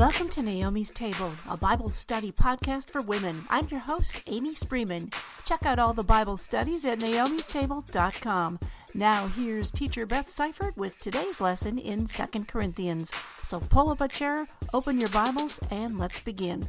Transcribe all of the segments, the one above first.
Welcome to Naomi's Table, a Bible study podcast for women. I'm your host, Amy Spreeman. Check out all the Bible studies at naomistable.com. Now, here's teacher Beth Seifert with today's lesson in 2 Corinthians. So pull up a chair, open your Bibles, and let's begin.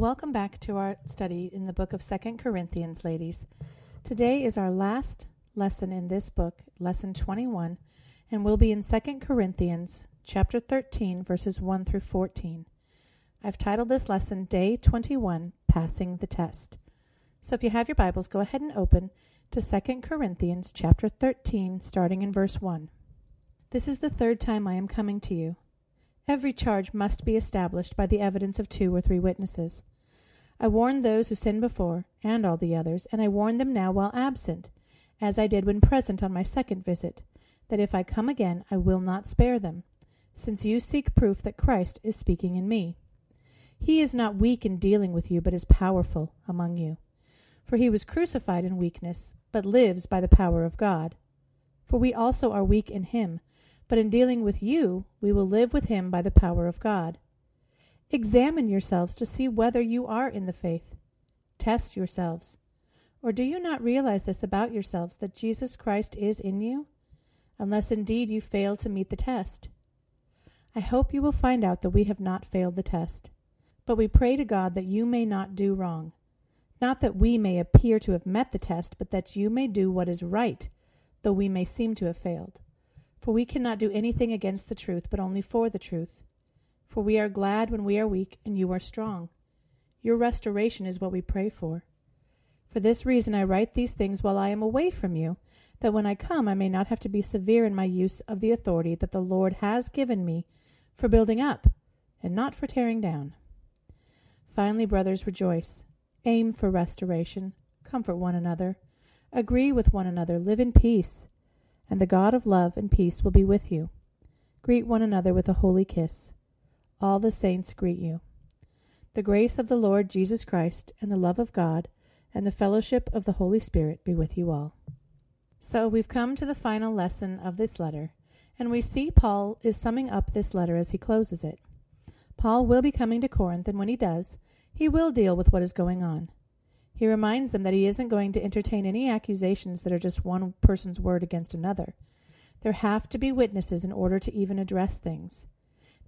Welcome back to our study in the book of Second Corinthians, ladies. Today is our last lesson in this book, lesson 21, and we'll be in Second Corinthians chapter 13, verses 1 through 14. I've titled this lesson Day 21, Passing the Test. So if you have your Bibles, go ahead and open to Second Corinthians chapter 13, starting in verse 1. This is the third time I am coming to you. Every charge must be established by the evidence of two or three witnesses. I warned those who sinned before, and all the others, and I warn them now while absent, as I did when present on my second visit, that if I come again I will not spare them, since you seek proof that Christ is speaking in me. He is not weak in dealing with you, but is powerful among you. For he was crucified in weakness, but lives by the power of God. For we also are weak in him, but in dealing with you, we will live with him by the power of God. Examine yourselves to see whether you are in the faith. Test yourselves. Or do you not realize this about yourselves, that Jesus Christ is in you? Unless indeed you fail to meet the test. I hope you will find out that we have not failed the test. But we pray to God that you may not do wrong. Not that we may appear to have met the test, but that you may do what is right, though we may seem to have failed. For we cannot do anything against the truth, but only for the truth. For we are glad when we are weak, and you are strong. Your restoration is what we pray for. For this reason I write these things while I am away from you, that when I come I may not have to be severe in my use of the authority that the Lord has given me for building up, and not for tearing down. Finally, brothers, rejoice. Aim for restoration. Comfort one another. Agree with one another. Live in peace and the God of love and peace will be with you. Greet one another with a holy kiss. All the saints greet you. The grace of the Lord Jesus Christ, and the love of God, and the fellowship of the Holy Spirit be with you all. So we've come to the final lesson of this letter, and we see Paul is summing up this letter as he closes it. Paul will be coming to Corinth, and when he does, he will deal with what is going on. He reminds them that he isn't going to entertain any accusations that are just one person's word against another. There have to be witnesses in order to even address things.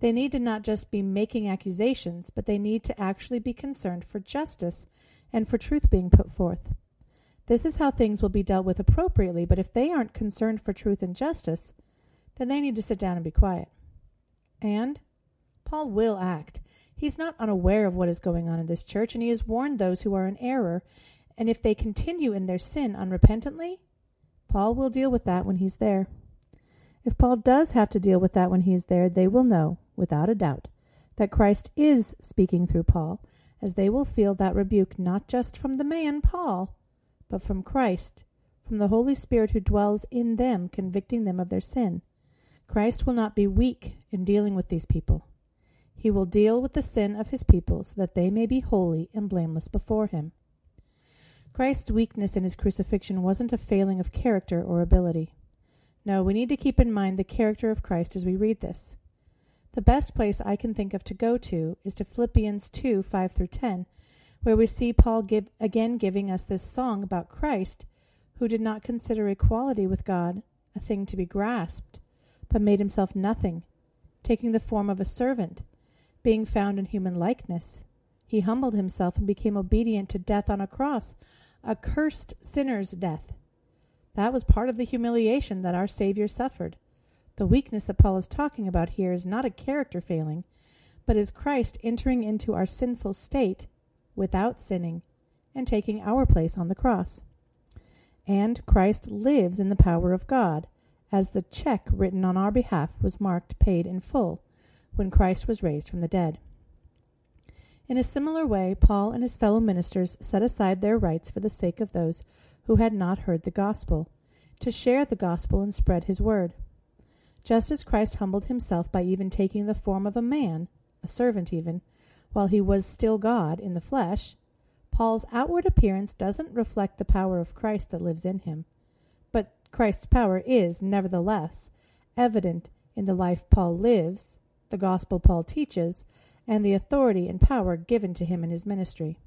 They need to not just be making accusations, but they need to actually be concerned for justice and for truth being put forth. This is how things will be dealt with appropriately, but if they aren't concerned for truth and justice, then they need to sit down and be quiet. And Paul will act. He's not unaware of what is going on in this church, and he has warned those who are in error. And if they continue in their sin unrepentantly, Paul will deal with that when he's there. If Paul does have to deal with that when he is there, they will know, without a doubt, that Christ is speaking through Paul, as they will feel that rebuke not just from the man, Paul, but from Christ, from the Holy Spirit who dwells in them, convicting them of their sin. Christ will not be weak in dealing with these people. He will deal with the sin of his people so that they may be holy and blameless before him. Christ's weakness in his crucifixion wasn't a failing of character or ability. No, we need to keep in mind the character of Christ as we read this. The best place I can think of to go to is to Philippians 2 5 through 10, where we see Paul give, again giving us this song about Christ, who did not consider equality with God a thing to be grasped, but made himself nothing, taking the form of a servant being found in human likeness, he humbled himself and became obedient to death on a cross, a cursed sinner's death. That was part of the humiliation that our Savior suffered. The weakness that Paul is talking about here is not a character failing, but is Christ entering into our sinful state without sinning and taking our place on the cross. And Christ lives in the power of God, as the check written on our behalf was marked paid in full when Christ was raised from the dead. In a similar way, Paul and his fellow ministers set aside their rights for the sake of those who had not heard the gospel, to share the gospel and spread his word. Just as Christ humbled himself by even taking the form of a man, a servant even, while he was still God in the flesh, Paul's outward appearance doesn't reflect the power of Christ that lives in him. But Christ's power is, nevertheless, evident in the life Paul lives, the gospel Paul teaches, and the authority and power given to him in his ministry.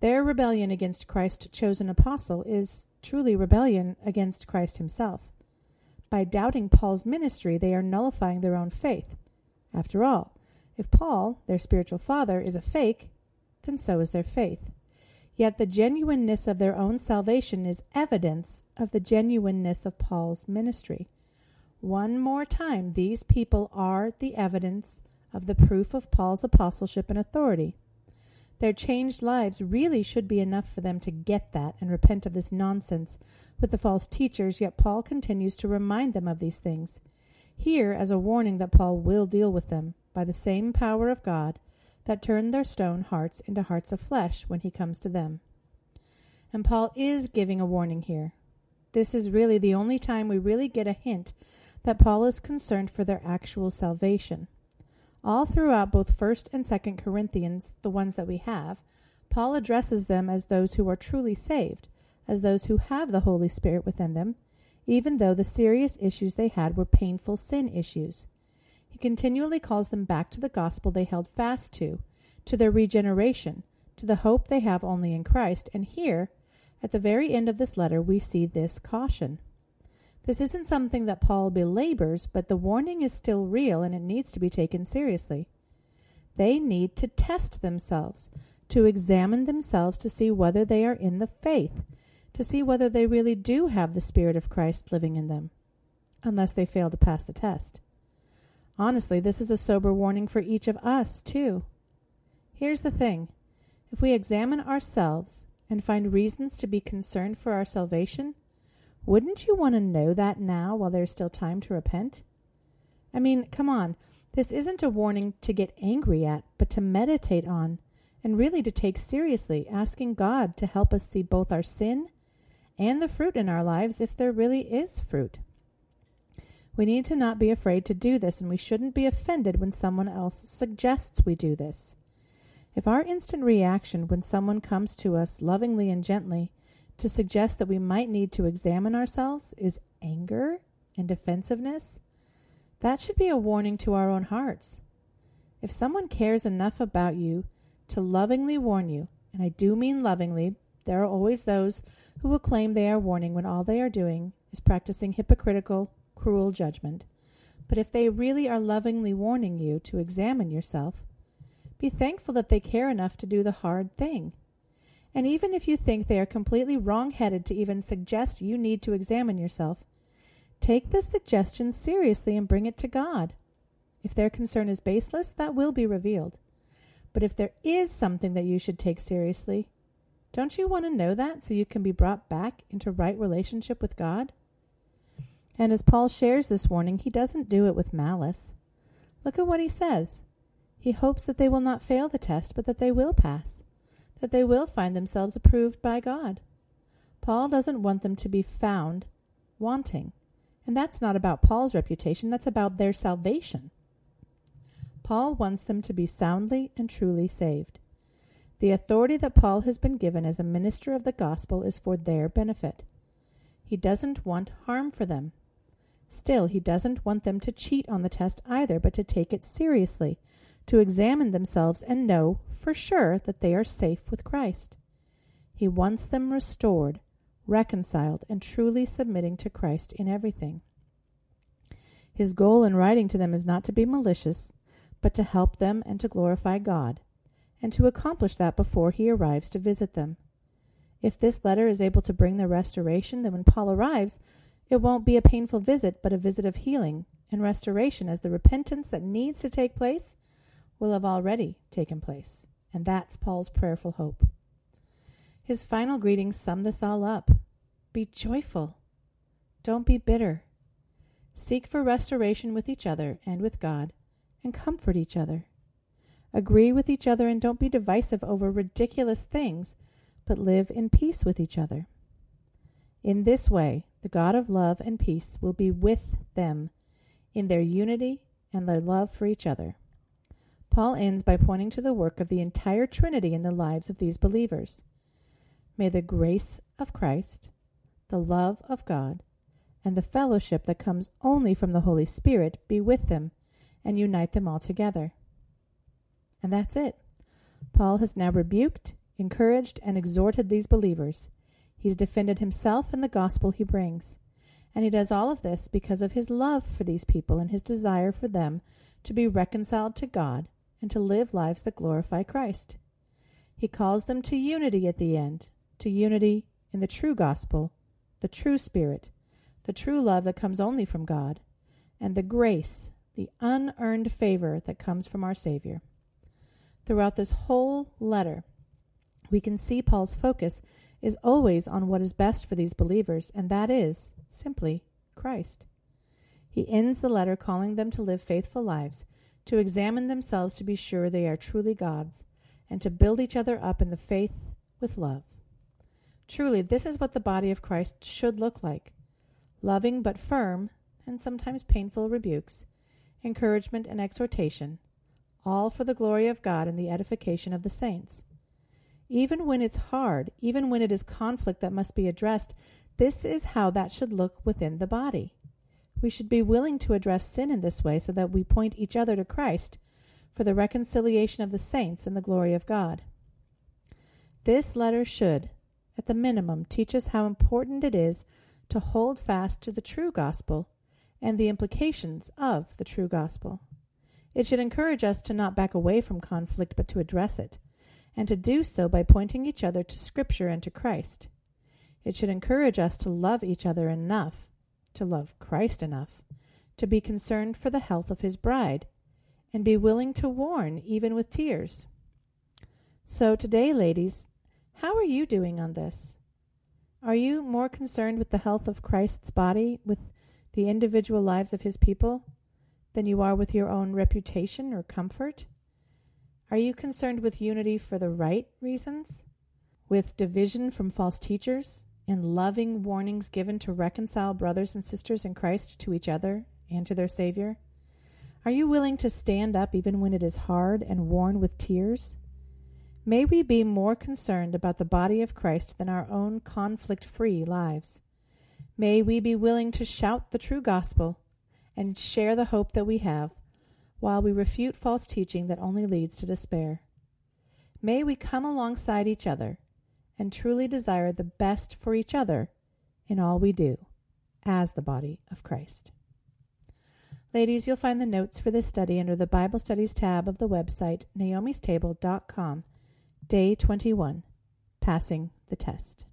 Their rebellion against Christ's chosen apostle is truly rebellion against Christ himself. By doubting Paul's ministry, they are nullifying their own faith. After all, if Paul, their spiritual father, is a fake, then so is their faith. Yet the genuineness of their own salvation is evidence of the genuineness of Paul's ministry. One more time, these people are the evidence of the proof of Paul's apostleship and authority. Their changed lives really should be enough for them to get that and repent of this nonsense with the false teachers, yet Paul continues to remind them of these things. Here, as a warning that Paul will deal with them by the same power of God that turned their stone hearts into hearts of flesh when he comes to them. And Paul is giving a warning here. This is really the only time we really get a hint that Paul is concerned for their actual salvation. All throughout both 1st and 2nd Corinthians, the ones that we have, Paul addresses them as those who are truly saved, as those who have the Holy Spirit within them, even though the serious issues they had were painful sin issues. He continually calls them back to the gospel they held fast to, to their regeneration, to the hope they have only in Christ, and here, at the very end of this letter, we see this caution. This isn't something that Paul belabors, but the warning is still real and it needs to be taken seriously. They need to test themselves, to examine themselves to see whether they are in the faith, to see whether they really do have the Spirit of Christ living in them, unless they fail to pass the test. Honestly, this is a sober warning for each of us, too. Here's the thing if we examine ourselves and find reasons to be concerned for our salvation, wouldn't you want to know that now while there's still time to repent? I mean, come on. This isn't a warning to get angry at, but to meditate on, and really to take seriously, asking God to help us see both our sin and the fruit in our lives if there really is fruit. We need to not be afraid to do this, and we shouldn't be offended when someone else suggests we do this. If our instant reaction when someone comes to us lovingly and gently to suggest that we might need to examine ourselves is anger and defensiveness, that should be a warning to our own hearts. If someone cares enough about you to lovingly warn you, and I do mean lovingly, there are always those who will claim they are warning when all they are doing is practicing hypocritical, cruel judgment. But if they really are lovingly warning you to examine yourself, be thankful that they care enough to do the hard thing and even if you think they are completely wrong headed to even suggest you need to examine yourself, take the suggestion seriously and bring it to God. If their concern is baseless, that will be revealed. But if there is something that you should take seriously, don't you want to know that so you can be brought back into right relationship with God? And as Paul shares this warning, he doesn't do it with malice. Look at what he says. He hopes that they will not fail the test, but that they will pass that they will find themselves approved by God. Paul doesn't want them to be found wanting. And that's not about Paul's reputation, that's about their salvation. Paul wants them to be soundly and truly saved. The authority that Paul has been given as a minister of the gospel is for their benefit. He doesn't want harm for them. Still, he doesn't want them to cheat on the test either, but to take it seriously to examine themselves and know for sure that they are safe with Christ. He wants them restored, reconciled, and truly submitting to Christ in everything. His goal in writing to them is not to be malicious, but to help them and to glorify God, and to accomplish that before he arrives to visit them. If this letter is able to bring the restoration, then when Paul arrives, it won't be a painful visit, but a visit of healing and restoration as the repentance that needs to take place will have already taken place, and that's Paul's prayerful hope. His final greetings sum this all up. Be joyful. Don't be bitter. Seek for restoration with each other and with God, and comfort each other. Agree with each other and don't be divisive over ridiculous things, but live in peace with each other. In this way, the God of love and peace will be with them in their unity and their love for each other. Paul ends by pointing to the work of the entire Trinity in the lives of these believers. May the grace of Christ, the love of God, and the fellowship that comes only from the Holy Spirit be with them and unite them all together. And that's it. Paul has now rebuked, encouraged, and exhorted these believers. He's defended himself and the gospel he brings. And he does all of this because of his love for these people and his desire for them to be reconciled to God and to live lives that glorify Christ. He calls them to unity at the end, to unity in the true gospel, the true spirit, the true love that comes only from God, and the grace, the unearned favor that comes from our Savior. Throughout this whole letter, we can see Paul's focus is always on what is best for these believers, and that is simply Christ. He ends the letter calling them to live faithful lives, to examine themselves to be sure they are truly God's, and to build each other up in the faith with love. Truly, this is what the body of Christ should look like loving but firm, and sometimes painful rebukes, encouragement and exhortation, all for the glory of God and the edification of the saints. Even when it's hard, even when it is conflict that must be addressed, this is how that should look within the body. We should be willing to address sin in this way so that we point each other to Christ for the reconciliation of the saints and the glory of God. This letter should, at the minimum, teach us how important it is to hold fast to the true gospel and the implications of the true gospel. It should encourage us to not back away from conflict, but to address it, and to do so by pointing each other to Scripture and to Christ. It should encourage us to love each other enough, to love Christ enough, to be concerned for the health of His bride, and be willing to warn even with tears. So, today, ladies, how are you doing on this? Are you more concerned with the health of Christ's body, with the individual lives of His people? Than you are with your own reputation or comfort? Are you concerned with unity for the right reasons? With division from false teachers? And loving warnings given to reconcile brothers and sisters in Christ to each other and to their Savior? Are you willing to stand up even when it is hard and warn with tears? May we be more concerned about the body of Christ than our own conflict free lives. May we be willing to shout the true gospel and share the hope that we have, while we refute false teaching that only leads to despair. May we come alongside each other and truly desire the best for each other in all we do as the body of Christ. Ladies, you'll find the notes for this study under the Bible Studies tab of the website naomistable.com, day 21, Passing the Test.